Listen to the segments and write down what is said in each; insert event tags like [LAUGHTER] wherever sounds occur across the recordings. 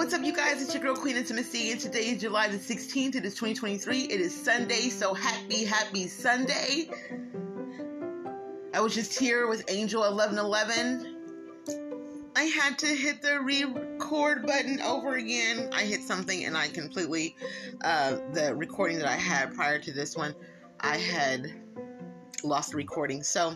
what's up, you guys? It's your girl Queen Intimacy, and today is July the 16th. It is 2023. It is Sunday, so happy, happy Sunday. I was just here with Angel 1111. I had to hit the record button over again. I hit something and I completely, uh, the recording that I had prior to this one, I had lost the recording. So,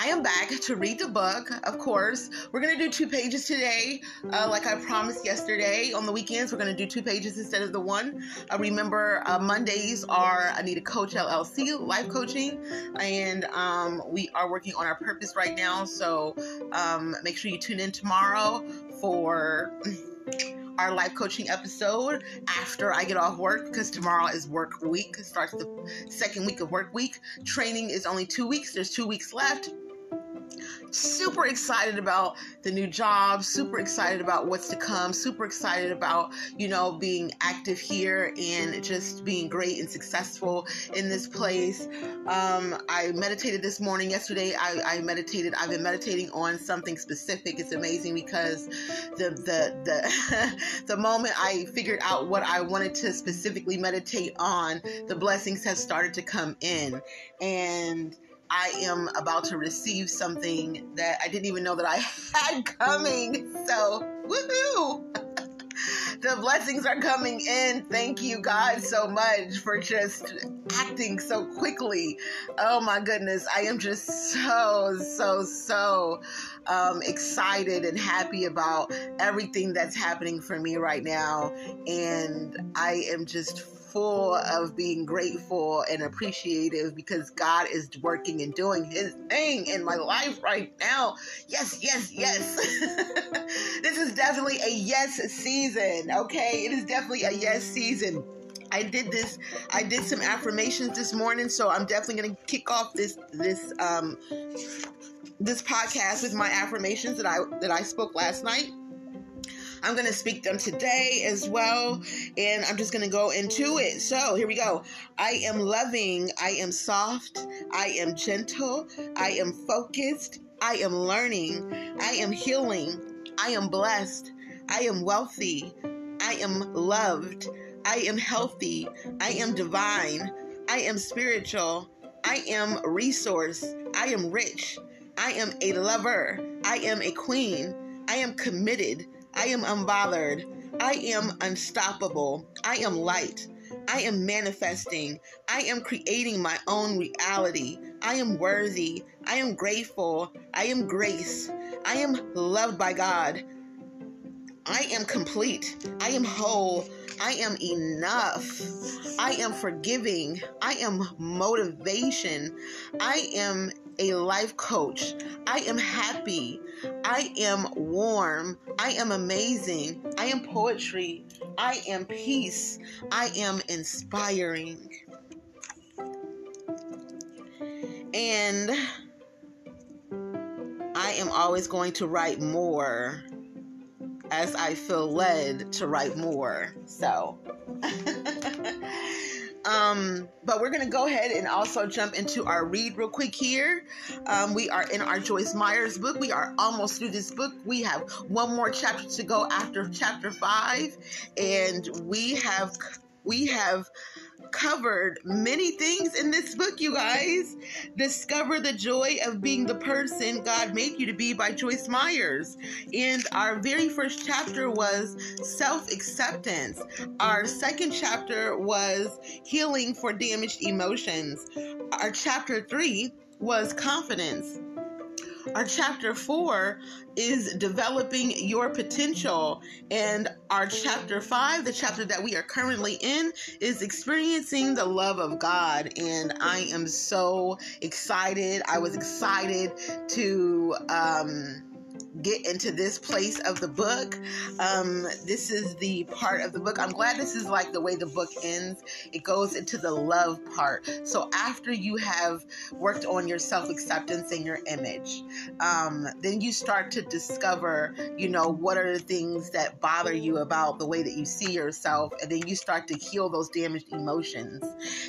I am back to read the book, of course. We're going to do two pages today, uh, like I promised yesterday. On the weekends, we're going to do two pages instead of the one. Uh, remember, uh, Mondays are I Need a Coach LLC life coaching, and um, we are working on our purpose right now. So um, make sure you tune in tomorrow for [CLEARS THROAT] our life coaching episode after I get off work because tomorrow is work week. Starts the second week of work week. Training is only two weeks. There's two weeks left super excited about the new job, super excited about what's to come, super excited about, you know, being active here and just being great and successful in this place. Um, I meditated this morning. Yesterday, I, I meditated. I've been meditating on something specific. It's amazing because the the the [LAUGHS] the moment I figured out what I wanted to specifically meditate on, the blessings have started to come in. And I am about to receive something that I didn't even know that I [LAUGHS] had coming. So, woohoo! [LAUGHS] the blessings are coming in. Thank you, God, so much for just acting so quickly. Oh my goodness, I am just so, so, so um, excited and happy about everything that's happening for me right now. And I am just full of being grateful and appreciative because God is working and doing His thing in my life right now. Yes, yes, yes. [LAUGHS] this is definitely a yes season, okay? It is definitely a yes season. I did this. I did some affirmations this morning, so I'm definitely going to kick off this this um this podcast with my affirmations that I that I spoke last night. I'm going to speak them today as well. And I'm just going to go into it. So here we go. I am loving. I am soft. I am gentle. I am focused. I am learning. I am healing. I am blessed. I am wealthy. I am loved. I am healthy. I am divine. I am spiritual. I am resource. I am rich. I am a lover. I am a queen. I am committed. I am unbothered. I am unstoppable. I am light. I am manifesting. I am creating my own reality. I am worthy. I am grateful. I am grace. I am loved by God. I am complete. I am whole. I am enough. I am forgiving. I am motivation. I am a life coach. I am happy. I am warm. I am amazing. I am poetry. I am peace. I am inspiring. And I am always going to write more as I feel led to write more. So. [LAUGHS] Um, but we're going to go ahead and also jump into our read real quick here. Um, we are in our Joyce Myers book. We are almost through this book. We have one more chapter to go after chapter five, and we have we have covered many things in this book, you guys. Discover the joy of being the person God made you to be by Joyce Myers. And our very first chapter was self acceptance. Our second chapter was healing for damaged emotions. Our chapter three was confidence. Our chapter four is developing your potential. And our chapter five, the chapter that we are currently in, is experiencing the love of God. And I am so excited. I was excited to, um, get into this place of the book. Um, this is the part of the book. I'm glad this is like the way the book ends. It goes into the love part. So after you have worked on your self acceptance and your image, um, then you start to discover, you know, what are the things that bother you about the way that you see yourself. And then you start to heal those damaged emotions.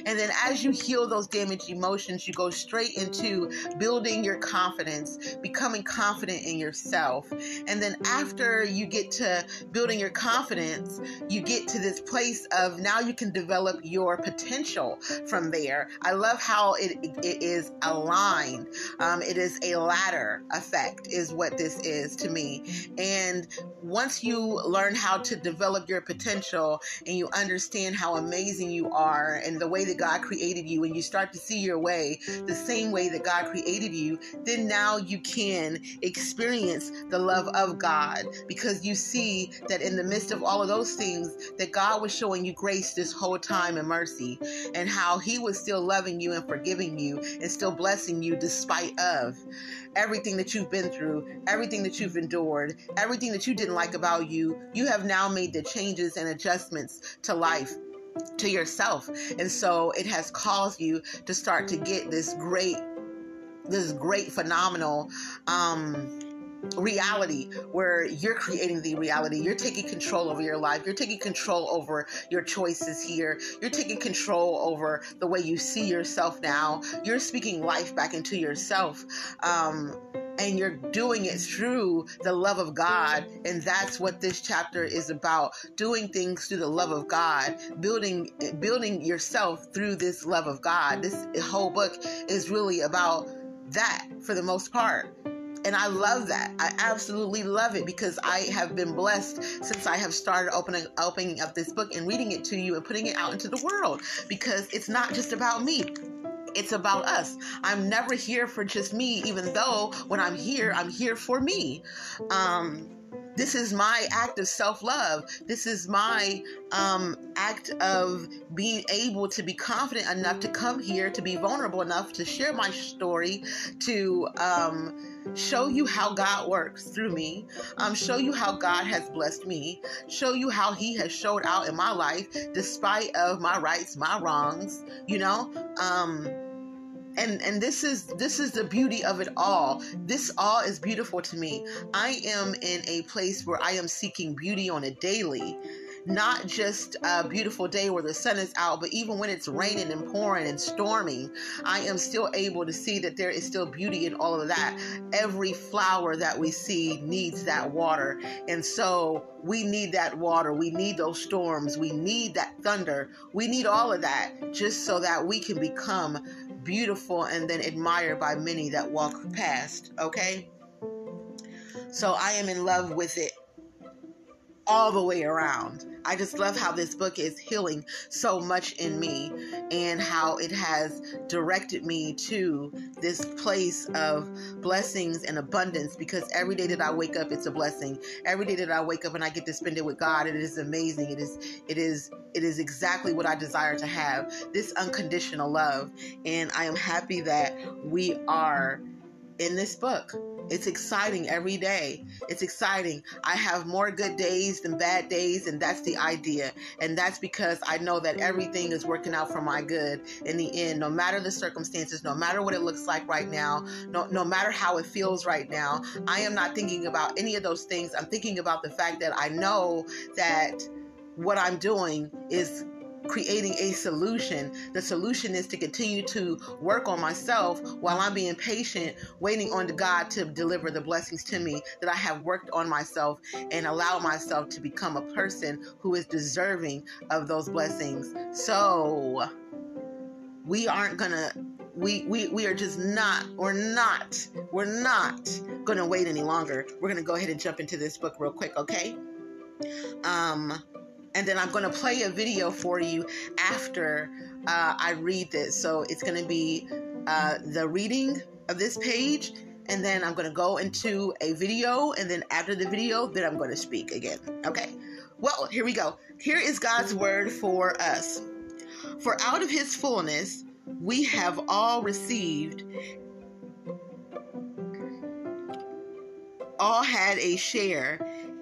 And then as you heal those damaged emotions, you go straight into building your confidence, becoming confident in yourself yourself. And then after you get to building your confidence, you get to this place of now you can develop your potential from there. I love how it, it is aligned. Um, it is a ladder effect, is what this is to me. And once you learn how to develop your potential and you understand how amazing you are and the way that God created you, and you start to see your way the same way that God created you, then now you can experience the love of God because you see that in the midst of all of those things, that God was showing you grace this whole time and mercy, and how He was still loving you and forgiving you and still blessing you despite of everything that you've been through, everything that you've endured, everything that you didn't like about you. You have now made the changes and adjustments to life to yourself. And so it has caused you to start to get this great, this great phenomenal, um, reality where you're creating the reality. You're taking control over your life. You're taking control over your choices here. You're taking control over the way you see yourself now. You're speaking life back into yourself. Um, and you're doing it through the love of God. And that's what this chapter is about doing things through the love of God, building, building yourself through this love of God. This whole book is really about that for the most part. And I love that. I absolutely love it because I have been blessed since I have started opening opening up this book and reading it to you and putting it out into the world because it's not just about me. It's about us. I'm never here for just me, even though when I'm here, I'm here for me. Um, this is my act of self love. This is my um, act of being able to be confident enough to come here, to be vulnerable enough to share my story, to um, show you how God works through me, um, show you how God has blessed me, show you how He has showed out in my life despite of my rights, my wrongs. You know. Um, and and this is this is the beauty of it all this all is beautiful to me i am in a place where i am seeking beauty on a daily not just a beautiful day where the sun is out, but even when it's raining and pouring and storming, I am still able to see that there is still beauty in all of that. Every flower that we see needs that water. And so we need that water. We need those storms. We need that thunder. We need all of that just so that we can become beautiful and then admired by many that walk past. Okay? So I am in love with it all the way around. I just love how this book is healing so much in me and how it has directed me to this place of blessings and abundance because every day that I wake up it's a blessing. Every day that I wake up and I get to spend it with God, it is amazing. It is it is it is exactly what I desire to have. This unconditional love and I am happy that we are in this book. It's exciting every day. It's exciting. I have more good days than bad days, and that's the idea. And that's because I know that everything is working out for my good in the end, no matter the circumstances, no matter what it looks like right now, no, no matter how it feels right now. I am not thinking about any of those things. I'm thinking about the fact that I know that what I'm doing is creating a solution. The solution is to continue to work on myself while I'm being patient, waiting on God to deliver the blessings to me that I have worked on myself and allow myself to become a person who is deserving of those blessings. So, we aren't going to we, we we are just not we're not we're not gonna wait any longer we're gonna go ahead and jump into this book real quick okay um and then I'm going to play a video for you after uh, I read this. So it's going to be uh, the reading of this page, and then I'm going to go into a video, and then after the video, then I'm going to speak again. Okay. Well, here we go. Here is God's word for us. For out of his fullness, we have all received, all had a share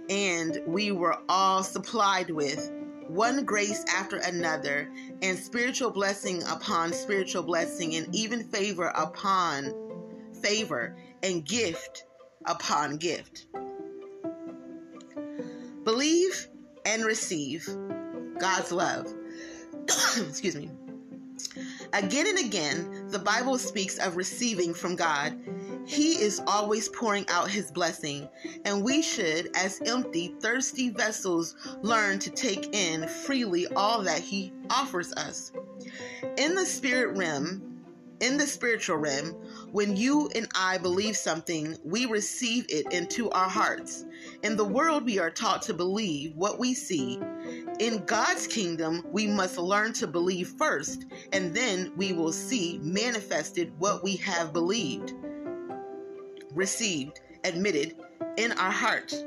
and we were all supplied with one grace after another, and spiritual blessing upon spiritual blessing, and even favor upon favor, and gift upon gift. Believe and receive God's love. [COUGHS] Excuse me. Again and again, the Bible speaks of receiving from God He is always pouring out His blessing, and we should, as empty, thirsty vessels, learn to take in freely all that He offers us. In the spirit realm, in the spiritual realm, when you and I believe something, we receive it into our hearts. In the world, we are taught to believe what we see. In God's kingdom, we must learn to believe first, and then we will see manifested what we have believed, received, admitted in our hearts.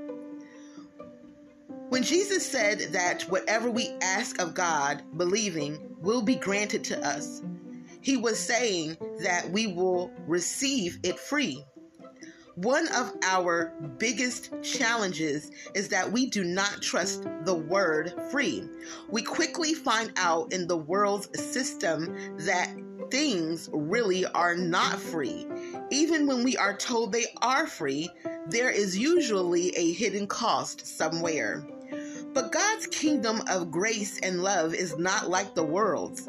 When Jesus said that whatever we ask of God, believing, will be granted to us, he was saying that we will receive it free. One of our biggest challenges is that we do not trust the word free. We quickly find out in the world's system that things really are not free. Even when we are told they are free, there is usually a hidden cost somewhere. But God's kingdom of grace and love is not like the world's.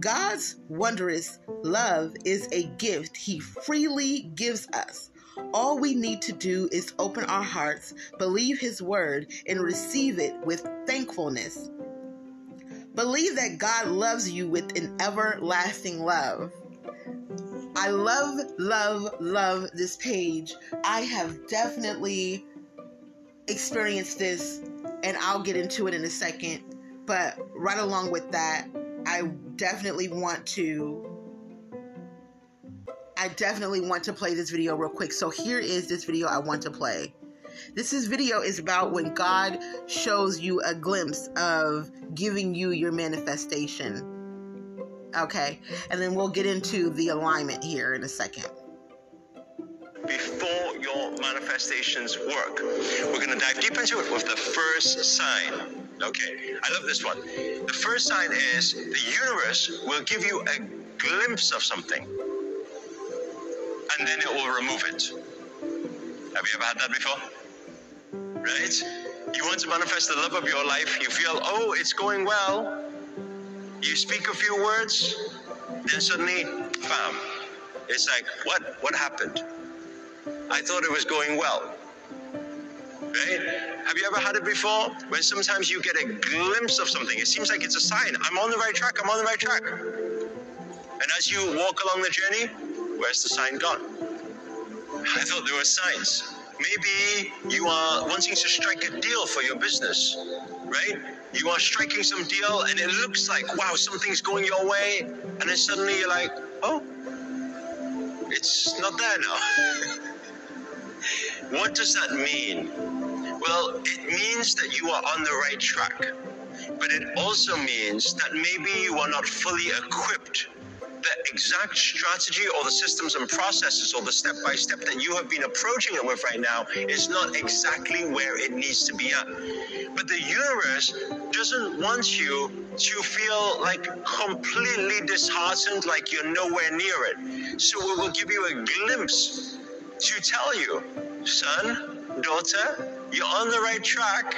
God's wondrous love is a gift He freely gives us. All we need to do is open our hearts, believe His word, and receive it with thankfulness. Believe that God loves you with an everlasting love. I love, love, love this page. I have definitely experienced this, and I'll get into it in a second. But right along with that, I definitely want to I definitely want to play this video real quick. So here is this video I want to play. This is video is about when God shows you a glimpse of giving you your manifestation. Okay, and then we'll get into the alignment here in a second. Before your manifestations work, we're going to dive deep into it with the first sign. Okay, I love this one. The first sign is the universe will give you a glimpse of something and then it will remove it. Have you ever had that before? Right? You want to manifest the love of your life, you feel, oh, it's going well. You speak a few words, then suddenly, bam. It's like, what? What happened? I thought it was going well. Right? Have you ever had it before? When sometimes you get a glimpse of something, it seems like it's a sign. I'm on the right track, I'm on the right track. And as you walk along the journey, where's the sign gone? I thought there were signs. Maybe you are wanting to strike a deal for your business, right? You are striking some deal and it looks like, wow, something's going your way. And then suddenly you're like, oh, it's not there now. [LAUGHS] what does that mean? Well, it means that you are on the right track. But it also means that maybe you are not fully equipped. The exact strategy or the systems and processes or the step by step that you have been approaching it with right now is not exactly where it needs to be at. But the universe doesn't want you to feel like completely disheartened, like you're nowhere near it. So it will give you a glimpse to tell you, son, daughter, you're on the right track,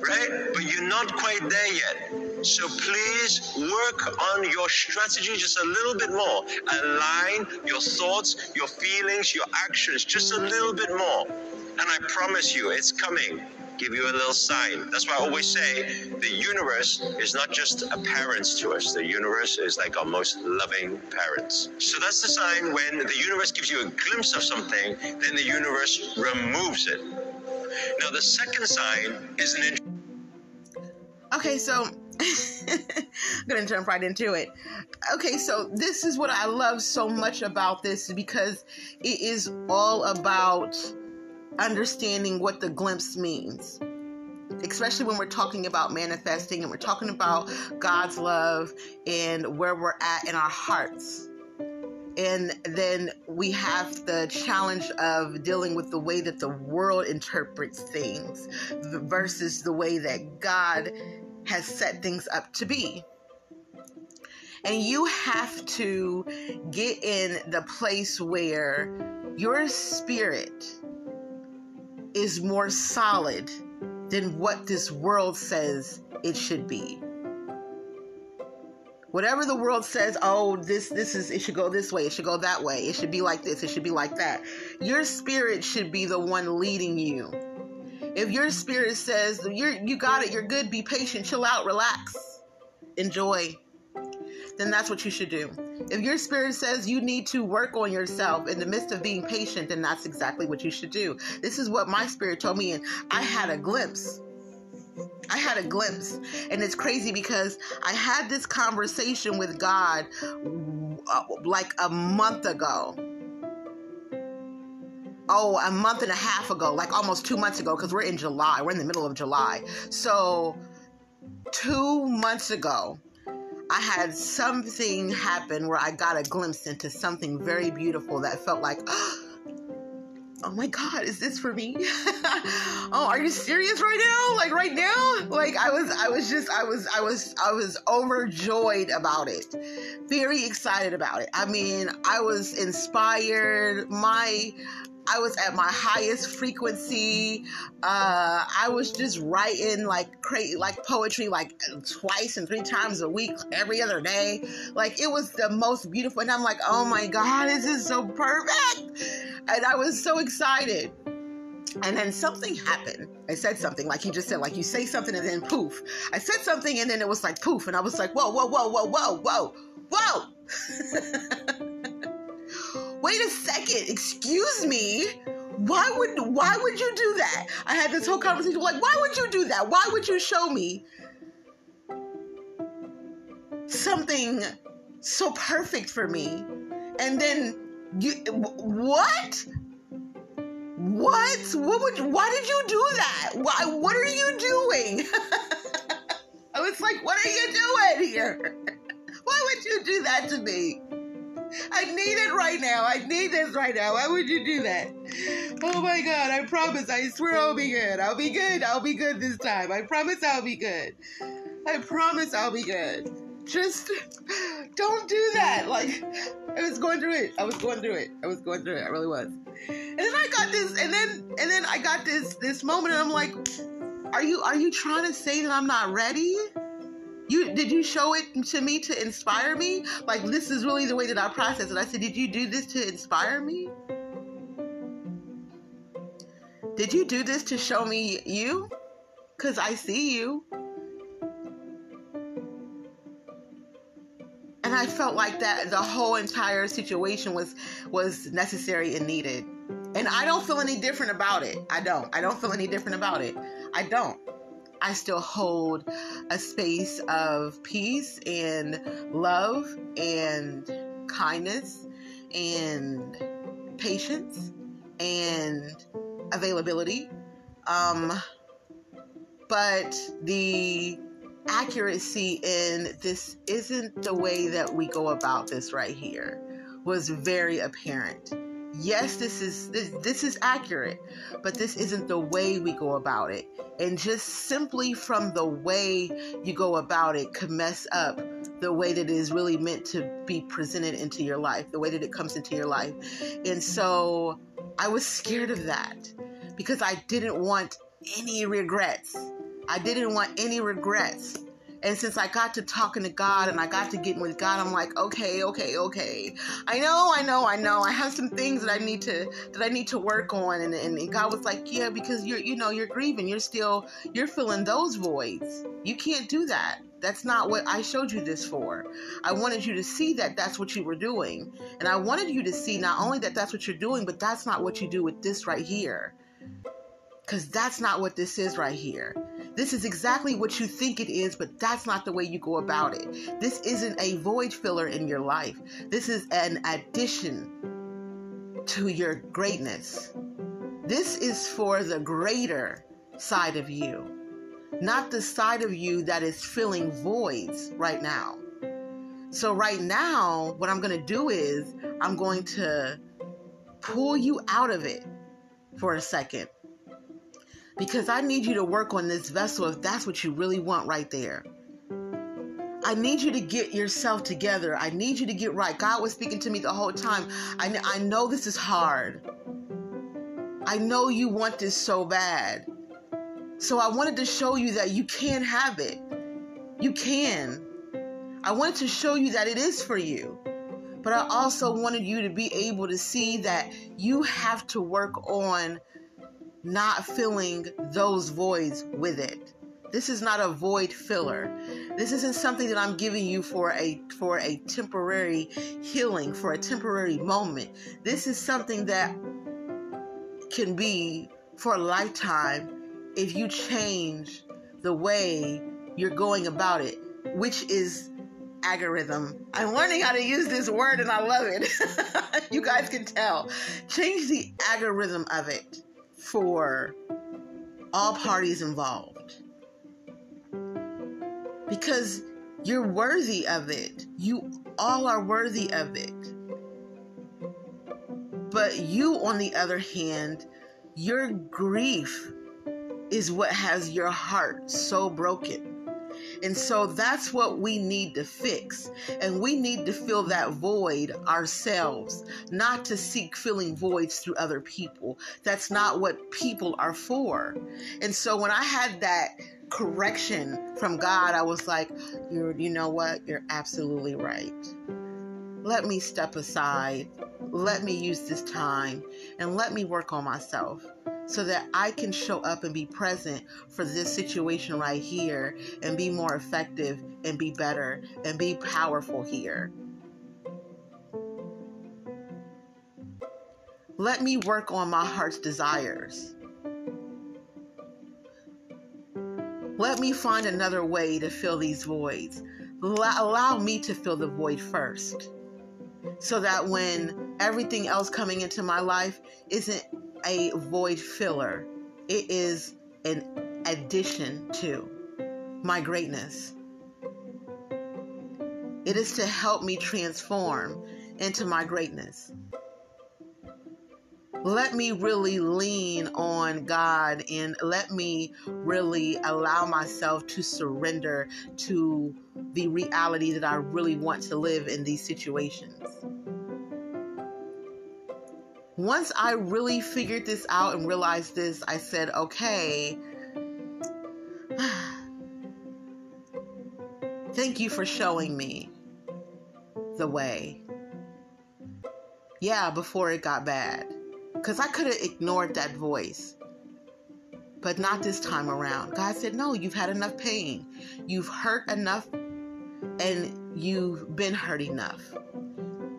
right? But you're not quite there yet. So please work on your strategy just a little bit more. Align your thoughts, your feelings, your actions just a little bit more. And I promise you, it's coming. Give you a little sign. That's why I always say the universe is not just a parent to us. The universe is like our most loving parents. So that's the sign when the universe gives you a glimpse of something, then the universe removes it. Now, the second sign is an. okay, so I'm [LAUGHS] gonna jump right into it. Okay, so this is what I love so much about this because it is all about understanding what the glimpse means. Especially when we're talking about manifesting and we're talking about God's love and where we're at in our hearts. And then we have the challenge of dealing with the way that the world interprets things versus the way that God has set things up to be. And you have to get in the place where your spirit is more solid than what this world says it should be. Whatever the world says, oh, this this is it should go this way, it should go that way, it should be like this, it should be like that. Your spirit should be the one leading you. If your spirit says you're you got it, you're good, be patient, chill out, relax, enjoy, then that's what you should do. If your spirit says you need to work on yourself in the midst of being patient, then that's exactly what you should do. This is what my spirit told me, and I had a glimpse. I had a glimpse, and it's crazy because I had this conversation with God uh, like a month ago. Oh, a month and a half ago, like almost two months ago, because we're in July. We're in the middle of July. So, two months ago, I had something happen where I got a glimpse into something very beautiful that felt like, [GASPS] oh my God, is this for me? [LAUGHS] oh, are you serious right now? Like right now? Like I was, I was just, I was, I was, I was overjoyed about it. Very excited about it. I mean, I was inspired. My, I was at my highest frequency. Uh, I was just writing like crazy, like poetry, like twice and three times a week, every other day. Like it was the most beautiful. And I'm like, oh my God, this is so perfect. And I was so excited. And then something happened. I said something like you just said, like you say something and then poof. I said something and then it was like poof. And I was like, whoa, whoa, whoa, whoa, whoa, whoa, whoa. [LAUGHS] wait a second, excuse me. Why would why would you do that? I had this whole conversation like, why would you do that? Why would you show me something so perfect for me? And then you what? What? What would why did you do that? Why what are you doing? [LAUGHS] I was like, what are you doing here? [LAUGHS] Why would you do that to me? [LAUGHS] I need it right now. I need this right now. Why would you do that? Oh my God. I promise. I swear I'll be good. I'll be good. I'll be good this time. I promise I'll be good. I promise I'll be good. Just don't do that. Like, I was going through it. I was going through it. I was going through it. I really was. And then I got this, and then, and then I got this, this moment, and I'm like, are you, are you trying to say that I'm not ready? You did you show it to me to inspire me? Like this is really the way that I process it. I said, did you do this to inspire me? Did you do this to show me you? Cause I see you. And I felt like that the whole entire situation was was necessary and needed. And I don't feel any different about it. I don't. I don't feel any different about it. I don't. I still hold a space of peace and love and kindness and patience and availability. Um, but the accuracy in this isn't the way that we go about this right here was very apparent yes this is this, this is accurate but this isn't the way we go about it. And just simply from the way you go about it can mess up the way that it is really meant to be presented into your life the way that it comes into your life. And so i was scared of that because i didn't want any regrets. I didn't want any regrets and since I got to talking to God and I got to getting with God, I'm like, okay, okay, okay. I know, I know, I know. I have some things that I need to that I need to work on. And, and God was like, yeah, because you're you know you're grieving. You're still you're filling those voids. You can't do that. That's not what I showed you this for. I wanted you to see that that's what you were doing. And I wanted you to see not only that that's what you're doing, but that's not what you do with this right here. Because that's not what this is right here. This is exactly what you think it is, but that's not the way you go about it. This isn't a void filler in your life. This is an addition to your greatness. This is for the greater side of you, not the side of you that is filling voids right now. So, right now, what I'm going to do is I'm going to pull you out of it for a second because I need you to work on this vessel if that's what you really want right there. I need you to get yourself together. I need you to get right. God was speaking to me the whole time. I, I know this is hard. I know you want this so bad. So I wanted to show you that you can have it. You can. I wanted to show you that it is for you. But I also wanted you to be able to see that you have to work on not filling those voids with it. This is not a void filler. This isn't something that I'm giving you for a for a temporary healing, for a temporary moment. This is something that can be for a lifetime if you change the way you're going about it, which is algorithm. I'm learning how to use this word and I love it. [LAUGHS] you guys can tell. Change the algorithm of it for all parties involved. Because you're worthy of it. You all are worthy of it. But you, on the other hand, your grief is what has your heart so broken. And so that's what we need to fix. And we need to fill that void ourselves, not to seek filling voids through other people. That's not what people are for. And so when I had that correction from God, I was like, you're you know what? You're absolutely right. Let me step aside. Let me use this time and let me work on myself so that I can show up and be present for this situation right here and be more effective and be better and be powerful here. Let me work on my heart's desires. Let me find another way to fill these voids. Allow me to fill the void first. So that when everything else coming into my life isn't a void filler, it is an addition to my greatness. It is to help me transform into my greatness. Let me really lean on God and let me really allow myself to surrender to the reality that I really want to live in these situations once I really figured this out and realized this, I said, okay, [SIGHS] thank you for showing me the way. Yeah, before it got bad. Because I could have ignored that voice. But not this time around. God said, no, you've had enough pain. You've hurt enough and you've been hurt enough.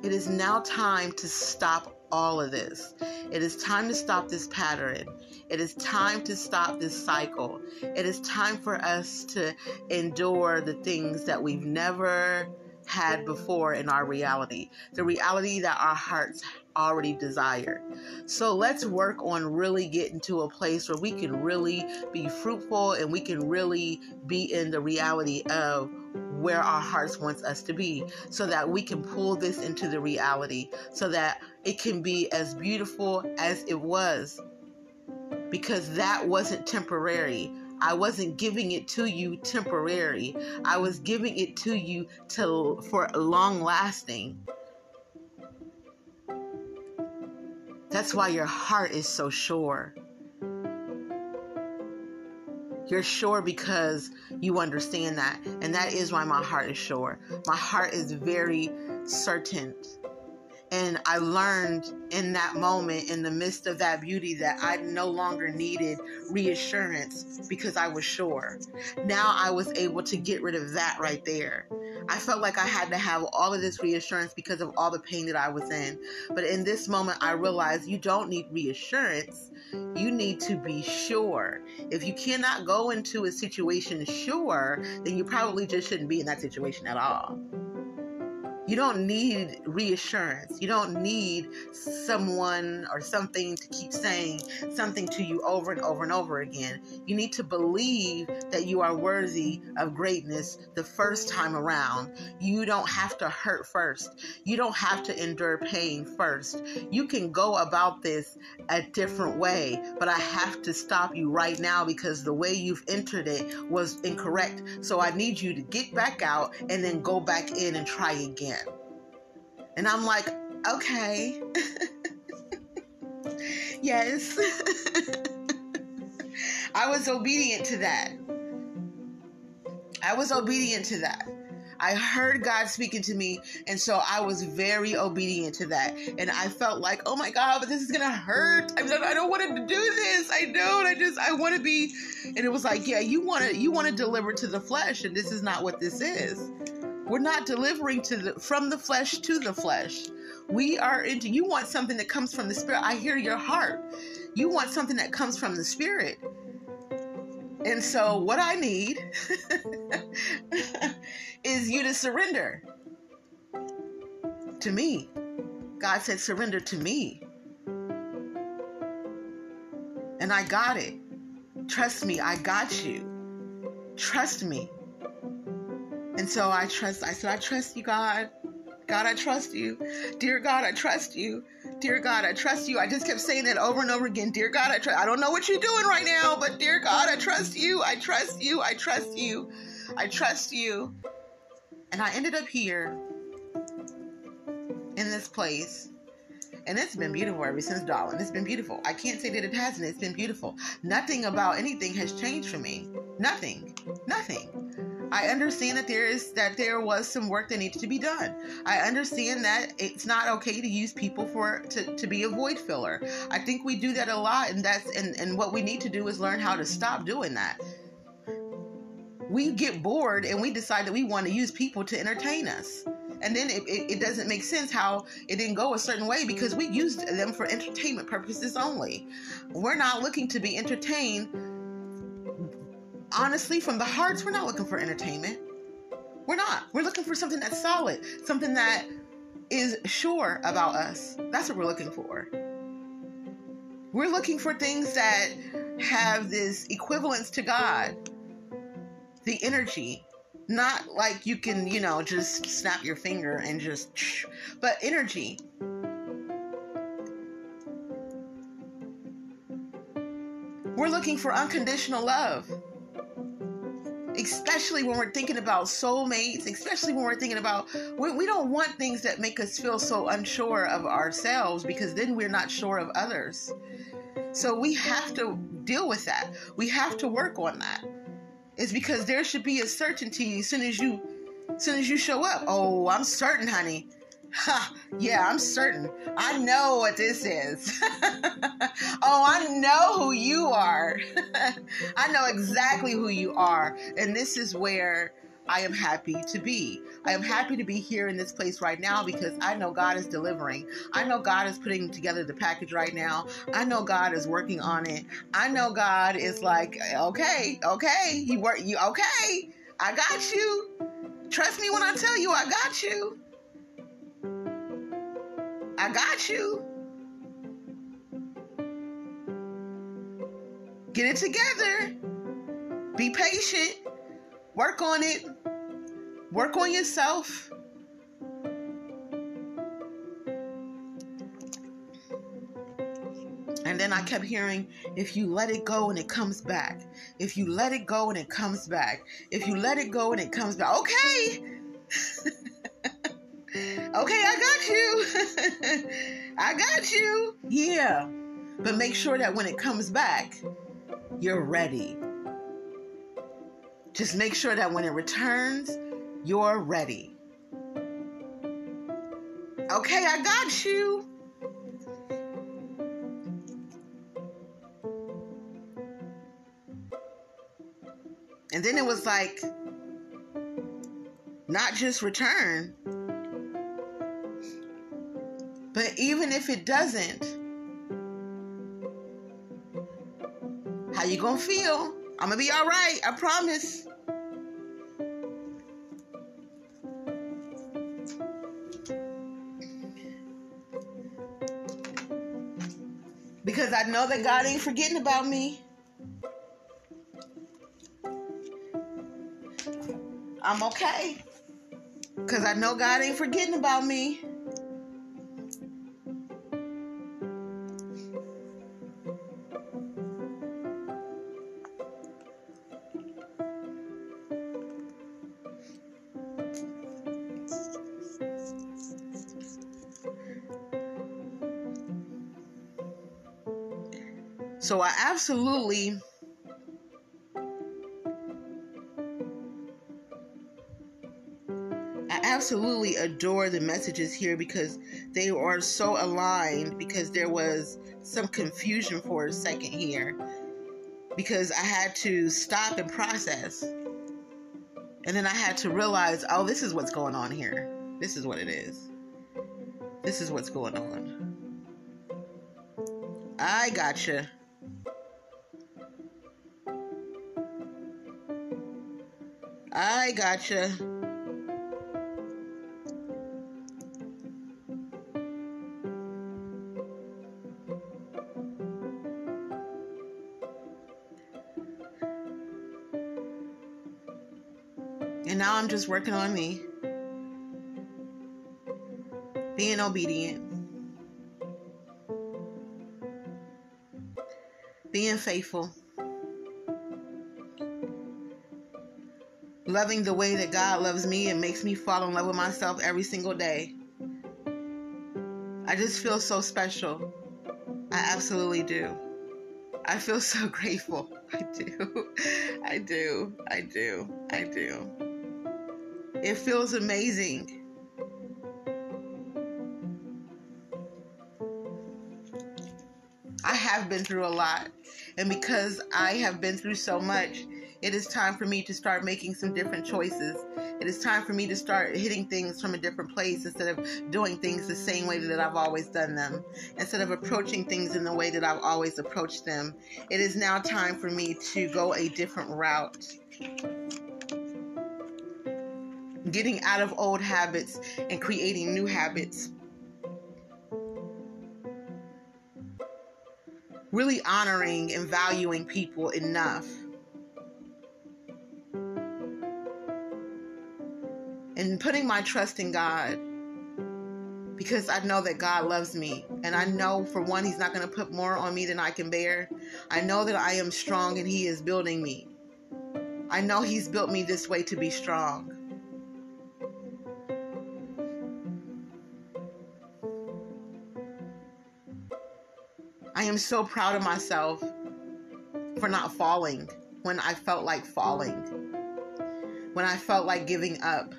It is now time to stop all of this. It is time to stop this pattern. It is time to stop this cycle. It is time for us to endure the things that we've never had before in our reality, the reality that our hearts already desire. So let's work on really getting to a place where we can really be fruitful and we can really be in the reality of where our hearts wants us to be so that we can pull this into the reality so that it can be as beautiful as it was because that wasn't temporary I wasn't giving it to you temporary. I was giving it to you to for long lasting. That's why your heart is so sure. You're sure because you understand that. And that is why my heart is sure. My heart is very certain and I learned in that moment, in the midst of that beauty, that I no longer needed reassurance because I was sure. Now I was able to get rid of that right there. I felt like I had to have all of this reassurance because of all the pain that I was in. But in this moment, I realized you don't need reassurance. You need to be sure. If you cannot go into a situation sure, then you probably just shouldn't be in that situation at all. You don't need reassurance. You don't need someone or something to keep saying something to you over and over and over again. You need to believe that you are worthy of greatness the first time around. You don't have to hurt first. You don't have to endure pain first. You can go about this a different way, but I have to stop you right now because the way you've entered it was incorrect. So I need you to get back out and then go back in and try again. And I'm like, okay. [LAUGHS] yes. [LAUGHS] I was obedient to that. I was obedient to that. I heard God speaking to me, and so I was very obedient to that. And I felt like, oh my God, but this is gonna hurt. I, I don't want to do this. I don't. I just I want to be. And it was like, yeah, you want to you want to deliver to the flesh, and this is not what this is. We're not delivering to the from the flesh to the flesh. We are into. You want something that comes from the spirit. I hear your heart. You want something that comes from the spirit. And so, what I need [LAUGHS] is you to surrender to me. God said, surrender to me. And I got it. Trust me, I got you. Trust me. And so I trust, I said, I trust you, God. God, I trust you. Dear God, I trust you. Dear God, I trust you. I just kept saying that over and over again. Dear God, I trust. I don't know what you're doing right now, but dear God, I trust you. I trust you. I trust you. I trust you. And I ended up here in this place. And it's been beautiful ever since Darling. It's been beautiful. I can't say that it hasn't. It's been beautiful. Nothing about anything has changed for me. Nothing. Nothing. I understand that there is that there was some work that needed to be done. I understand that it's not okay to use people for to, to be a void filler. I think we do that a lot and that's and, and what we need to do is learn how to stop doing that. We get bored and we decide that we want to use people to entertain us. And then it, it, it doesn't make sense how it didn't go a certain way because we used them for entertainment purposes only. We're not looking to be entertained honestly, from the hearts, we're not looking for entertainment. We're not. We're looking for something that's solid, something that is sure about us. That's what we're looking for. We're looking for things that have this equivalence to God, the energy. Not like you can, you know, just snap your finger and just, [SNIFFS] but energy. We're looking for unconditional love especially when we're thinking about soulmates, especially when we're thinking about, we, we don't want things that make us feel so unsure of ourselves because then we're not sure of others. So we have to deal with that. We have to work on that. It's because there should be a certainty as soon as you, as soon as you show up. Oh, I'm certain, honey. Ha, yeah, I'm certain. I know what this is. [LAUGHS] oh, I know who you are. [LAUGHS] I know exactly who you are. And this is where I am happy to be. I am happy to be here in this place right now because I know God is delivering. I know God is putting together the package right now. I know God is working on it. I know God is like, okay, okay, you work, you okay? I got you. Trust me when I tell you, I got you. I got you. Get it together. Be patient. Work on it. Work on yourself. And then I kept hearing, if you let it go and it comes back. If you let it go and it comes back. If you let it go and it comes back. Okay. [LAUGHS] Okay, I got you. [LAUGHS] I got you. Yeah. But make sure that when it comes back, you're ready. Just make sure that when it returns, you're ready. Okay, I got you. And then it was like, not just return, even if it doesn't, how you gonna feel? I'm gonna be all right. I promise. Because I know that God ain't forgetting about me. I'm okay. Because I know God ain't forgetting about me. So I absolutely I absolutely adore the messages here because they are so aligned because there was some confusion for a second here because I had to stop and process. And then I had to realize, oh, this is what's going on here. This is what it is. This is what's going on. I gotcha. I gotcha. And now I'm just working on me. Being obedient. Being faithful. Loving the way that God loves me and makes me fall in love with myself every single day. I just feel so special. I absolutely do. I feel so [LAUGHS] grateful. I do. [LAUGHS] I do. I do. I do. It feels amazing. I have been through a lot. And because I have been through so much, it is time for me to start making some different choices. It is time for me to start hitting things from a different place instead of doing things the same way that I've always done them. Instead of approaching things in the way that I've always approached them. It is now time for me to go a different route getting out of old habits and creating new habits. Really honoring and valuing people enough. And putting my trust in God because I know that God loves me. And I know, for one, He's not going to put more on me than I can bear. I know that I am strong and He is building me. I know He's built me this way to be strong. I am so proud of myself for not falling when I felt like falling, when I felt like giving up.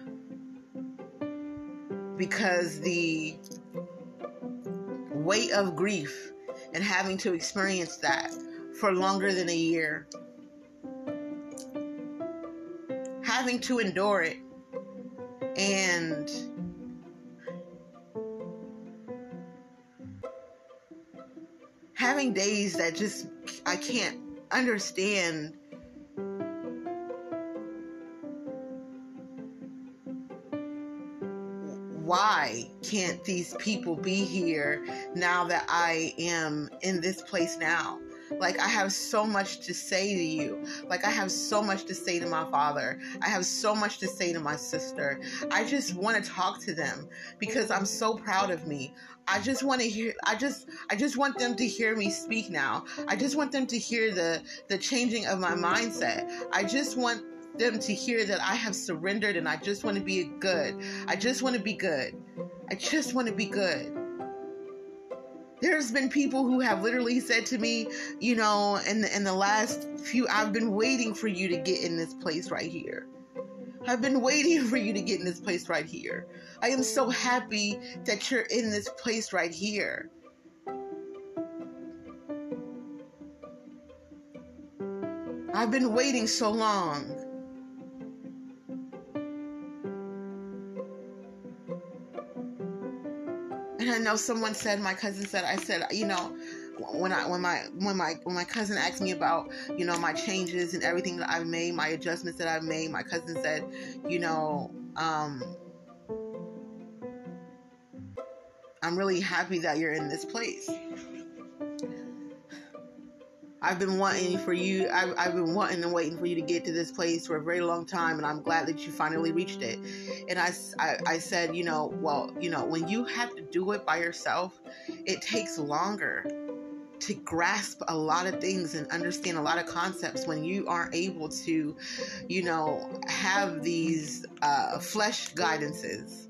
Because the weight of grief and having to experience that for longer than a year, having to endure it, and having days that just I can't understand why can't these people be here now that I am in this place now? Like, I have so much to say to you. Like, I have so much to say to my father. I have so much to say to my sister. I just want to talk to them because I'm so proud of me. I just want to hear I just I just want them to hear me speak now. I just want them to hear the the changing of my mindset. I just want them to hear that I have surrendered and I just want to be good. I just want to be good. I just want to be good. There's been people who have literally said to me, you know, in the, in the last few, I've been waiting for you to get in this place right here. I've been waiting for you to get in this place right here. I am so happy that you're in this place right here. I've been waiting so long. I know someone said, my cousin said, I said, you know, when I when my when my when my cousin asked me about you know my changes and everything that I've made, my adjustments that I've made, my cousin said, you know, um, I'm really happy that you're in this place. I've been wanting for you. I've, I've been wanting and waiting for you to get to this place for a very long time, and I'm glad that you finally reached it. And I, I, I said, you know, well, you know, when you have to do it by yourself, it takes longer to grasp a lot of things and understand a lot of concepts when you aren't able to, you know, have these uh, flesh guidances.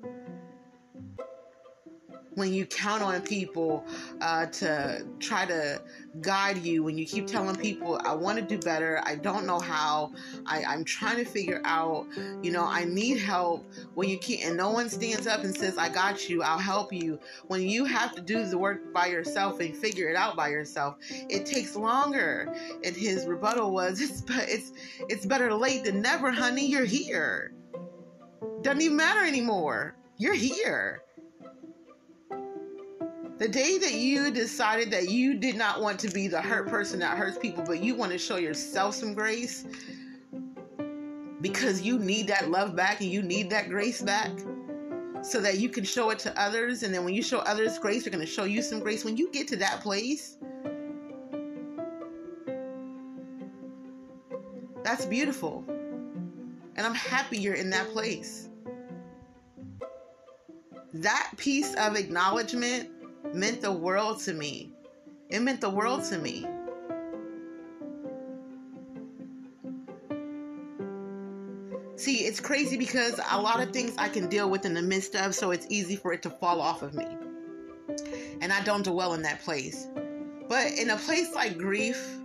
When you count on people uh, to try to guide you, when you keep telling people, I want to do better, I don't know how, I, I'm trying to figure out, you know, I need help, when you can't, and no one stands up and says, I got you, I'll help you. When you have to do the work by yourself and figure it out by yourself, it takes longer. And his rebuttal was, [LAUGHS] it's, it's, it's better late than never, honey, you're here. Doesn't even matter anymore. You're here. The day that you decided that you did not want to be the hurt person that hurts people, but you want to show yourself some grace because you need that love back and you need that grace back so that you can show it to others. And then when you show others grace, they're going to show you some grace. When you get to that place, that's beautiful. And I'm happy you're in that place. That piece of acknowledgement meant the world to me. It meant the world to me. See, it's crazy because a lot of things I can deal with in the midst of, so it's easy for it to fall off of me. And I don't dwell in that place. But in a place like grief,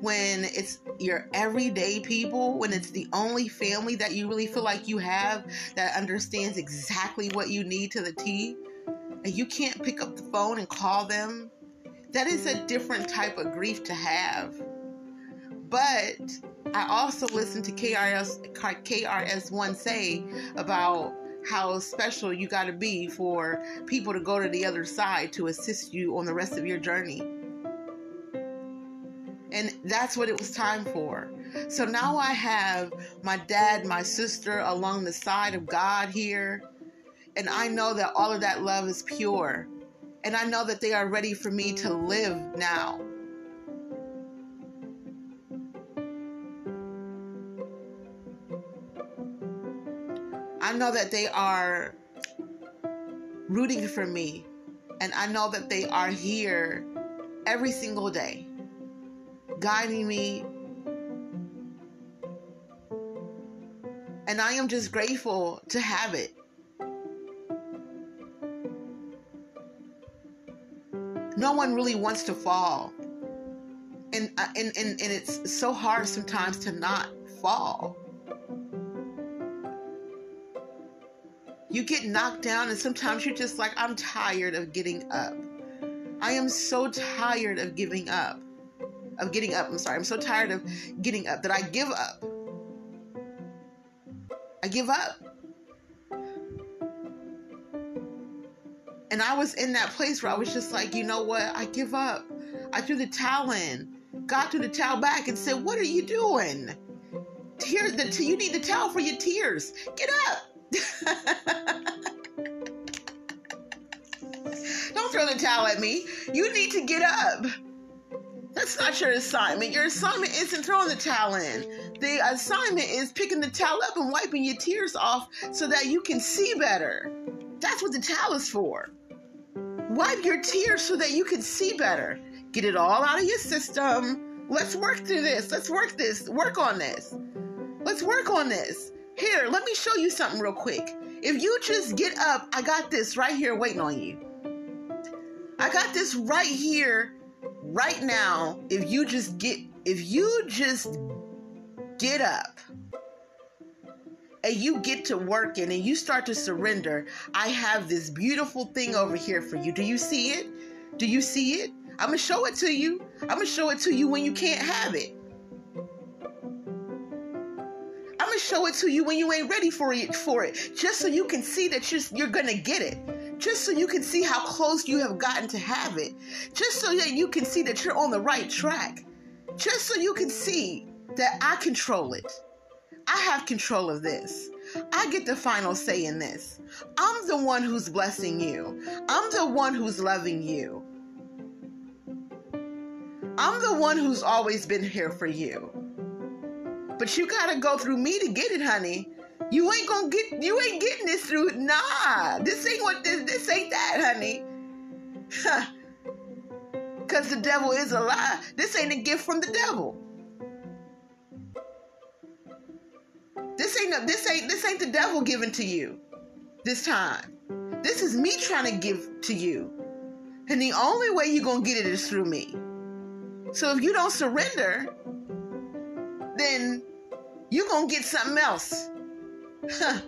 when it's your everyday people, when it's the only family that you really feel like you have that understands exactly what you need to the T, and you can't pick up the phone and call them, that is a different type of grief to have. But I also listened to KRS KRS1 say about how special you got to be for people to go to the other side to assist you on the rest of your journey. And that's what it was time for. So now I have my dad, my sister along the side of God here and I know that all of that love is pure. And I know that they are ready for me to live now. I know that they are rooting for me. And I know that they are here every single day, guiding me. And I am just grateful to have it. No one really wants to fall. And, uh, and, and, and it's so hard sometimes to not fall. You get knocked down, and sometimes you're just like, I'm tired of getting up. I am so tired of giving up. Of getting up. I'm sorry. I'm so tired of getting up that I give up. I give up. And I was in that place where I was just like, you know what? I give up. I threw the towel in, got to the towel back, and said, What are you doing? Tear the t- you need the towel for your tears. Get up. [LAUGHS] Don't throw the towel at me. You need to get up. That's not your assignment. Your assignment isn't throwing the towel in. The assignment is picking the towel up and wiping your tears off so that you can see better. That's what the towel is for. Wipe your tears so that you can see better. Get it all out of your system. Let's work through this. Let's work this. Work on this. Let's work on this. Here, let me show you something real quick. If you just get up, I got this right here waiting on you. I got this right here, right now. If you just get, if you just get up and you get to working and you start to surrender, I have this beautiful thing over here for you. Do you see it? Do you see it? I'm going to show it to you. I'm going to show it to you when you can't have it. I'm going to show it to you when you ain't ready for it for it, just so you can see that you're, you're going to get it. Just so you can see how close you have gotten to have it. Just so that you can see that you're on the right track. Just so you can see that I control it. I have control of this. I get the final say in this. I'm the one who's blessing you. I'm the one who's loving you. I'm the one who's always been here for you. But you gotta go through me to get it, honey. You ain't gonna get you ain't getting this through nah. This ain't what this this ain't that, honey. [LAUGHS] Cause the devil is a lie. This ain't a gift from the devil. Ain't this ain't this ain't the devil giving to you this time. This is me trying to give to you. And the only way you're going to get it is through me. So if you don't surrender, then you're going to get something else. [LAUGHS]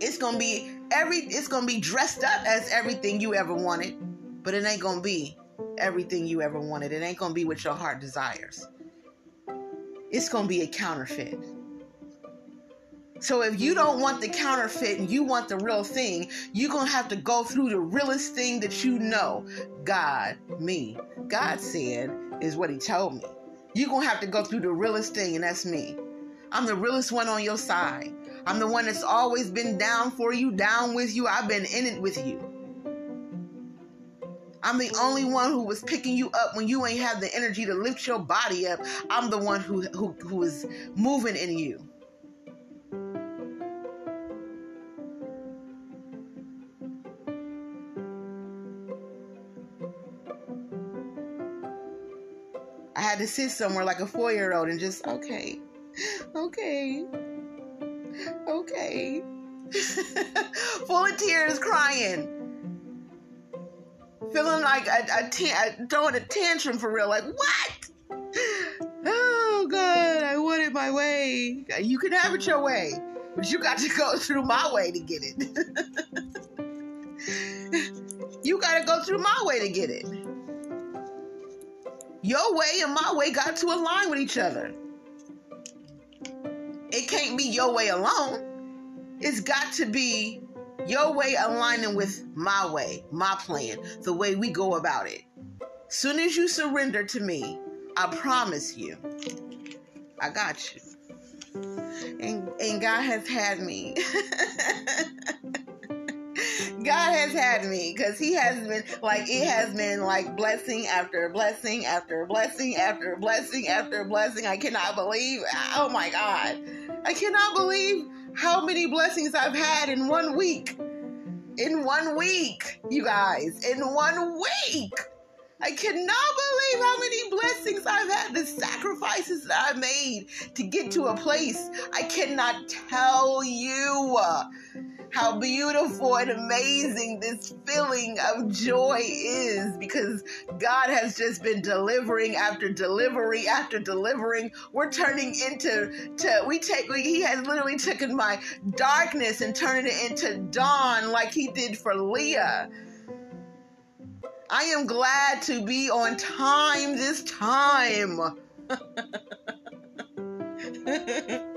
it's going to be every it's going to be dressed up as everything you ever wanted, but it ain't going to be everything you ever wanted. It ain't going to be what your heart desires. It's going to be a counterfeit. So if you don't want the counterfeit and you want the real thing, you're going to have to go through the realest thing that you know. God, me. God said is what he told me. You're going to have to go through the realest thing and that's me. I'm the realest one on your side. I'm the one that's always been down for you, down with you. I've been in it with you. I'm the only one who was picking you up when you ain't have the energy to lift your body up. I'm the one who who, who is moving in you. I had to sit somewhere like a four year old and just, okay, okay, okay. [LAUGHS] Full of tears, crying. Feeling like a, throwing a tantrum for real. Like, what? Oh, God, I want it my way. You can have it your way, but you got to go [LAUGHS] through my way to get it. [LAUGHS] you got to go through my way to get it. Your way and my way got to align with each other. It can't be your way alone. It's got to be your way aligning with my way, my plan, the way we go about it. Soon as you surrender to me, I promise you, I got you. And and God has had me. [LAUGHS] God has had me because He has been like it has been like blessing after blessing after blessing after blessing after blessing. I cannot believe. Oh my God, I cannot believe how many blessings I've had in one week. In one week, you guys, in one week. I cannot believe how many blessings I've had, the sacrifices that I've made to get to a place. I cannot tell you how beautiful and amazing this feeling of joy is because God has just been delivering after delivery after delivering. We're turning into to we take we, he has literally taken my darkness and turning it into dawn like he did for Leah. I am glad to be on time this time. [LAUGHS]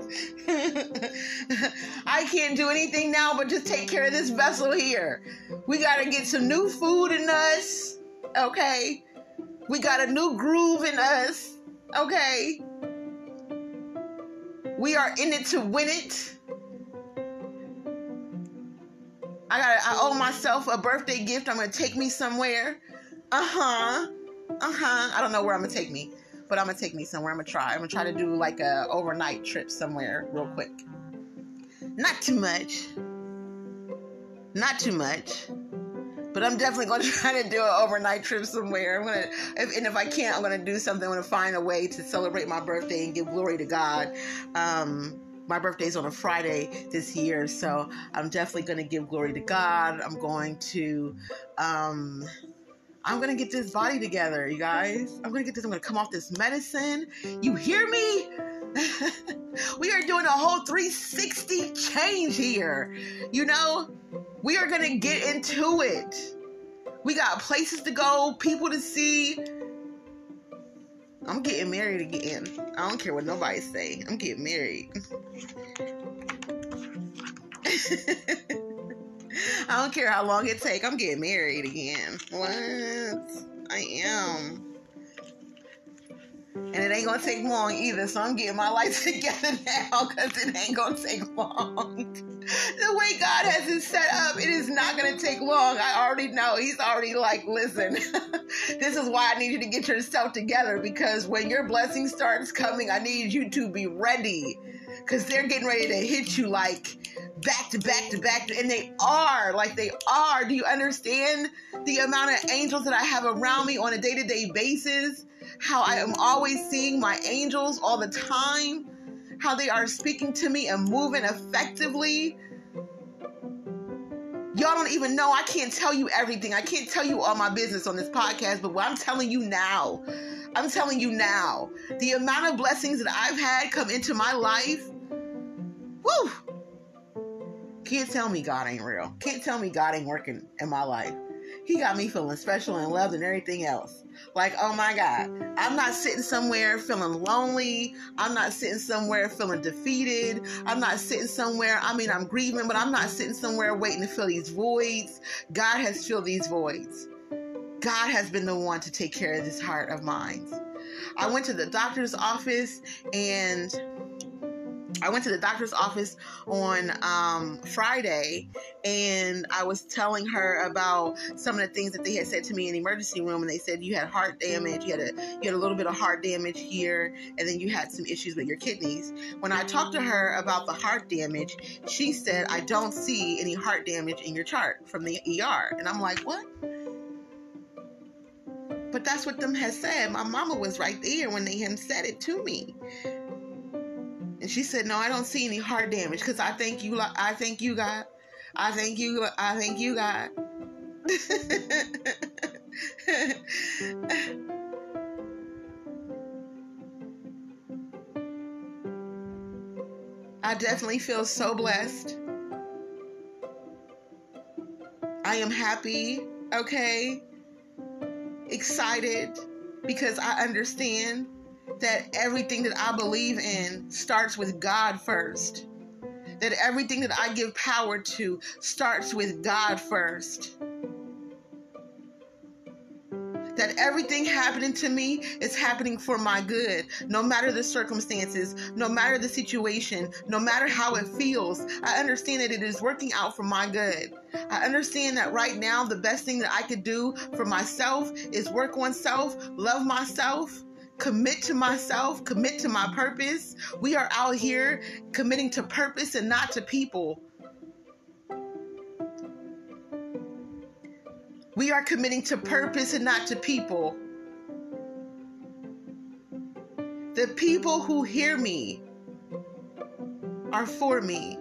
I can't do anything now but just take care of this vessel here. We got to get some new food in us, okay? We got a new groove in us, okay? We are in it to win it. I got I owe myself a birthday gift. I'm going to take me somewhere. Uh-huh. Uh-huh. I don't know where I'm going to take me but I'm gonna take me somewhere. I'm gonna try. I'm gonna try to do like a overnight trip somewhere real quick. Not too much. Not too much. But I'm definitely to [LAUGHS] try to do an overnight trip somewhere. I'm gonna, if, and if I can't, I'm gonna do something. I'm gonna find a way to celebrate my birthday and give glory to God. Um, my birthday's on a Friday this year, so I'm definitely going to give glory to God. I'm going to um, I'm gonna get this body together, you guys. I'm gonna get this. I'm gonna come off this medicine. You hear me? [LAUGHS] we are doing a whole 360 change here. You know, we are gonna get into it. We got places to go, people to see. I'm getting married again. I don't care what nobody say. I'm getting married. [LAUGHS] [LAUGHS] I don't care how long it take. I'm getting married again. What? I am. And it ain't gonna take long either, so I'm getting my life [LAUGHS] together now because it ain't gonna take long. [LAUGHS] the way God has it set up, it is not gonna take long. I already know. He's already like, listen, this is why I need you to get yourself together because when your blessing starts coming, I need you to be ready because they're getting ready to hit you like back to back to back, and they are like they are. Do you understand the amount of angels that I have around me on a day to day basis? How I am always seeing my angels all the time, how they are speaking to me and moving effectively. Y'all don't even know. I can't tell you everything. I can't tell you all my business on this podcast, but what I'm telling you now, I'm telling you now, the amount of blessings that I've had come into my life, woo! Can't tell me God ain't real. Can't tell me God ain't working in my life. He got me feeling special and loved and everything else. Like, oh my God, I'm not sitting somewhere feeling lonely. I'm not sitting somewhere feeling defeated. I'm not sitting somewhere, I mean, I'm grieving, but I'm not sitting somewhere waiting to fill these voids. God has filled these voids. God has been the one to take care of this heart of mine. I went to the doctor's office and I went to the doctor's office on um, Friday and I was telling her about some of the things that they had said to me in the emergency room. And they said you had heart damage, you had a you had a little bit of heart damage here, and then you had some issues with your kidneys. When I talked to her about the heart damage, she said I don't see any heart damage in your chart from the ER, and I'm like, what? But that's what them has said. My mama was right there when they had said it to me. And she said, "No, I don't see any heart damage because I think you. I think you got. I think you. I think you got." [LAUGHS] I definitely feel so blessed. I am happy, okay? Excited because I understand that everything that I believe in starts with God first. That everything that I give power to starts with God first. That everything happening to me is happening for my good, no matter the circumstances, no matter the situation, no matter how it feels. I understand that it is working out for my good. I understand that right now, the best thing that I could do for myself is work on self, love myself, commit to myself, commit to my purpose. We are out here committing to purpose and not to people. We are committing to purpose and not to people. The people who hear me are for me.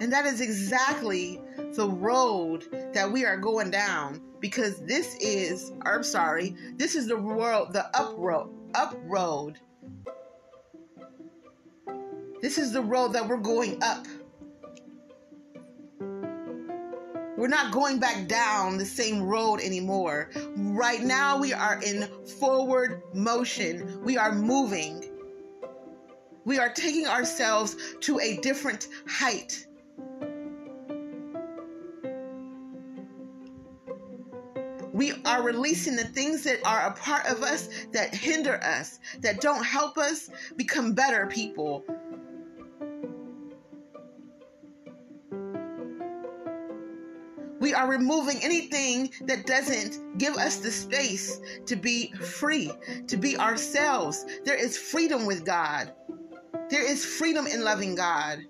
And that is exactly the road that we are going down because this is, I'm sorry, this is the world, the up road, up road. This is the road that we're going up. We're not going back down the same road anymore. Right now, we are in forward motion. We are moving. We are taking ourselves to a different height. We are releasing the things that are a part of us that hinder us, that don't help us become better people. We are removing anything that doesn't give us the space to be free, to be ourselves. There is freedom with God. There is freedom in loving God.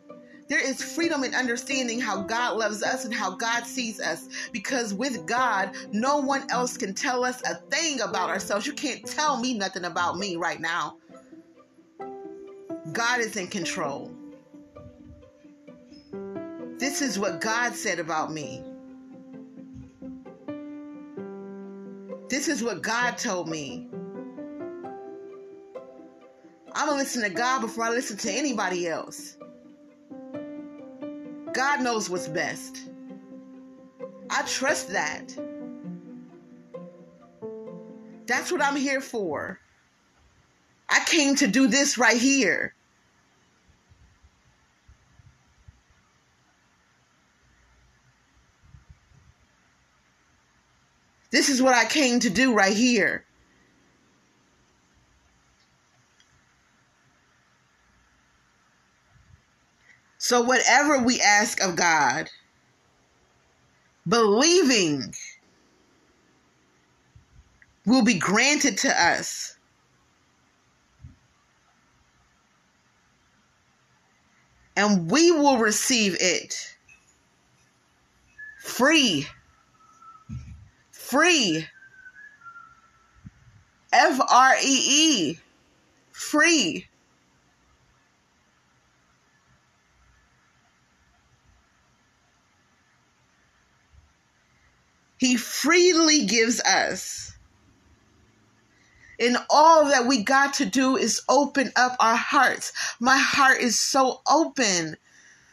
There is freedom in understanding how God loves us and how God sees us. Because with God, no one else can tell us a thing about ourselves. You can't tell me nothing about me right now. God is in control. This is what God said about me. This is what God told me. I'm going to listen to God before I listen to anybody else. God knows what's best. I trust that. That's what I'm here for. I came to do this right here. This is what I came to do right here. So, whatever we ask of God, believing will be granted to us. And we will receive it free. Free. F R E E. Free. He freely gives us. And all that we got to do is open up our hearts. My heart is so open.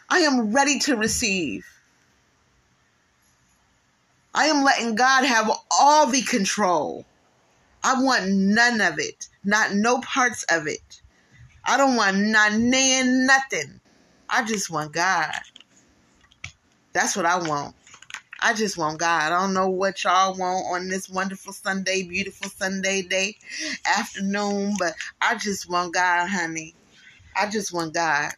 I am ready to receive. I am letting God have all the control. I want none of it, not no parts of it. I don't want not nothing. I just want God. That's what I want. I just want God. I don't know what y'all want on this wonderful Sunday, beautiful Sunday day, afternoon, but I just want God, honey. I just want God.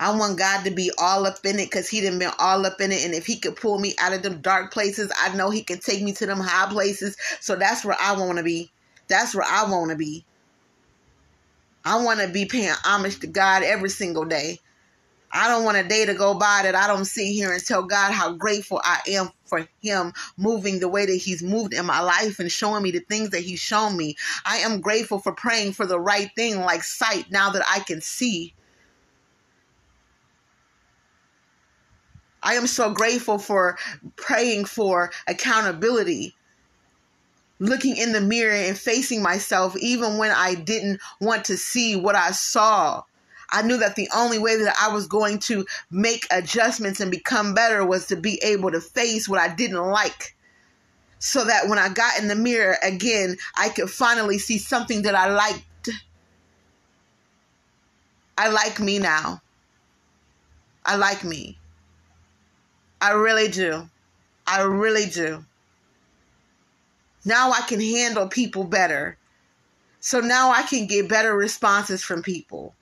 I want God to be all up in it because He done been all up in it. And if He could pull me out of them dark places, I know He can take me to them high places. So that's where I want to be. That's where I want to be. I want to be paying homage to God every single day. I don't want a day to go by that I don't sit here and tell God how grateful I am for Him moving the way that He's moved in my life and showing me the things that He's shown me. I am grateful for praying for the right thing, like sight, now that I can see. I am so grateful for praying for accountability looking in the mirror and facing myself even when I didn't want to see what I saw. I knew that the only way that I was going to make adjustments and become better was to be able to face what I didn't like. So that when I got in the mirror again, I could finally see something that I liked. I like me now. I like me. I really do. I really do. Now I can handle people better. So now I can get better responses from people.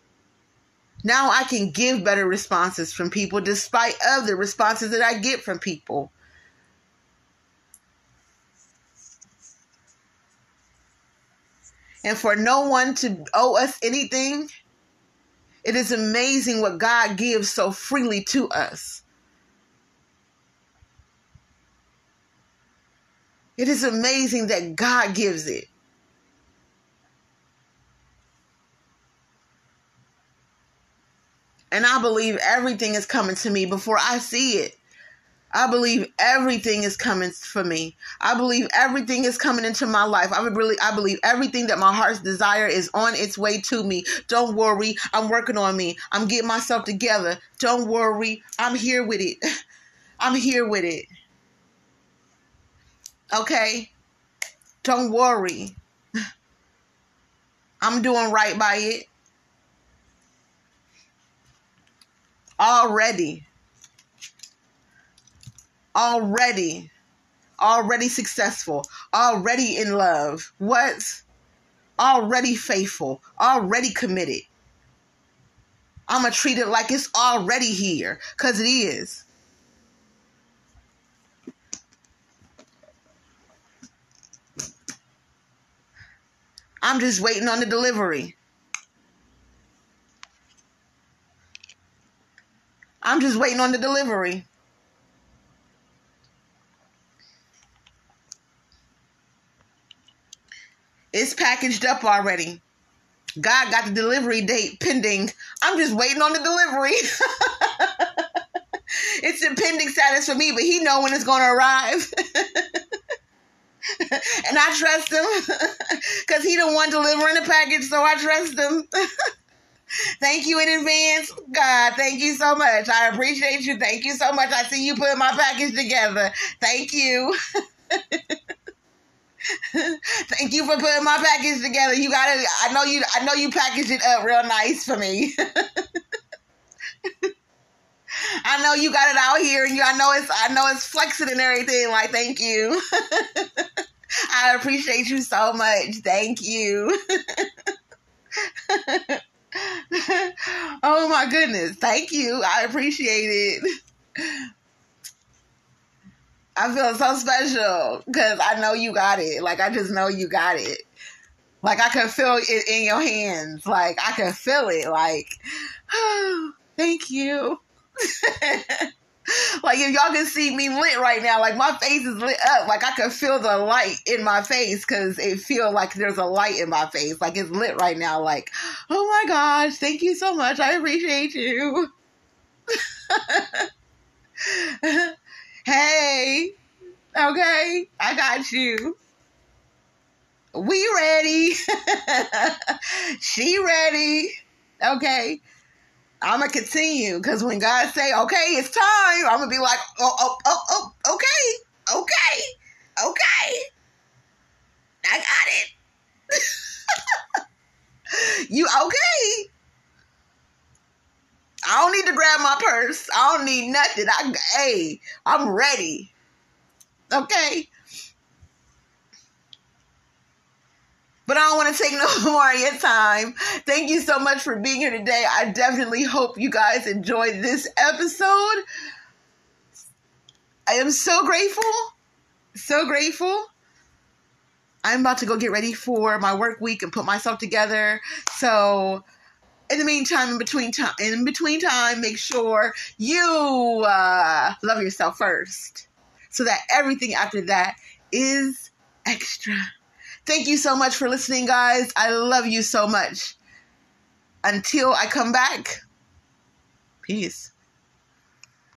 Now I can give better responses from people despite of the responses that I get from people. And for no one to owe us anything, it is amazing what God gives so freely to us. It is amazing that God gives it. And I believe everything is coming to me before I see it. I believe everything is coming for me. I believe everything is coming into my life. I really I believe everything that my heart's desire is on its way to me. Don't worry, I'm working on me. I'm getting myself together. Don't worry, I'm here with it. [LAUGHS] I'm here with it. Okay? Don't worry. [LAUGHS] I'm doing right by it. Already. Already. Already successful. Already in love. What? Already faithful. Already committed. I'm going to treat it like it's already here because it is. I'm just waiting on the delivery. I'm just waiting on the delivery. It's packaged up already. God got the delivery date pending. I'm just waiting on the delivery. [LAUGHS] it's in pending status for me, but he know when it's going to arrive. [LAUGHS] and I trust him [LAUGHS] because he the one delivering the package, so I trust him. Thank you in advance, God. Thank you so much. I appreciate you. Thank you so much. I see you putting my package together. Thank you. [LAUGHS] Thank you for putting my package together. You got it. I know you. I know you packaged it up real nice for me. [LAUGHS] I know you got it out here, and you. I know it's. I know it's flexing and everything. Like, thank you. [LAUGHS] I appreciate you so much. Thank you. [LAUGHS] oh my goodness. Thank you. I appreciate it. I feel so special because I know you got it. Like, I just know you got it. Like, I can feel it in your hands. Like, I can feel it. Like, oh, [SIGHS] thank you. [LAUGHS] [LAUGHS] like if y'all can see me lit right now, like my face is lit up. Like I can feel the light in my face because it feels like there's a light in my face. Like it's lit right now. Like, [GASPS] oh my gosh, thank you so much. I appreciate you. [LAUGHS] hey, Okay, I got you. We ready. [LAUGHS] she ready. Okay. I'm gonna continue because when God say, "Okay, it's time," I'm gonna be like, "Oh, oh, oh, oh, okay, okay, okay, I got it." [LAUGHS] you okay? I don't need to grab my purse. I don't need nothing. I, hey, I'm ready. Okay. But I don't want to take [LAUGHS] no more of your time. Thank you so much for being here today. I definitely hope you guys enjoyed this episode. I am so grateful. So grateful. I'm about to go get ready for my work week and put myself together. So, in the meantime, in between time, in between time, make sure you uh, love yourself first, so that everything after that is extra. Thank you so much for listening, guys. I love you so much. Until I come back, peace.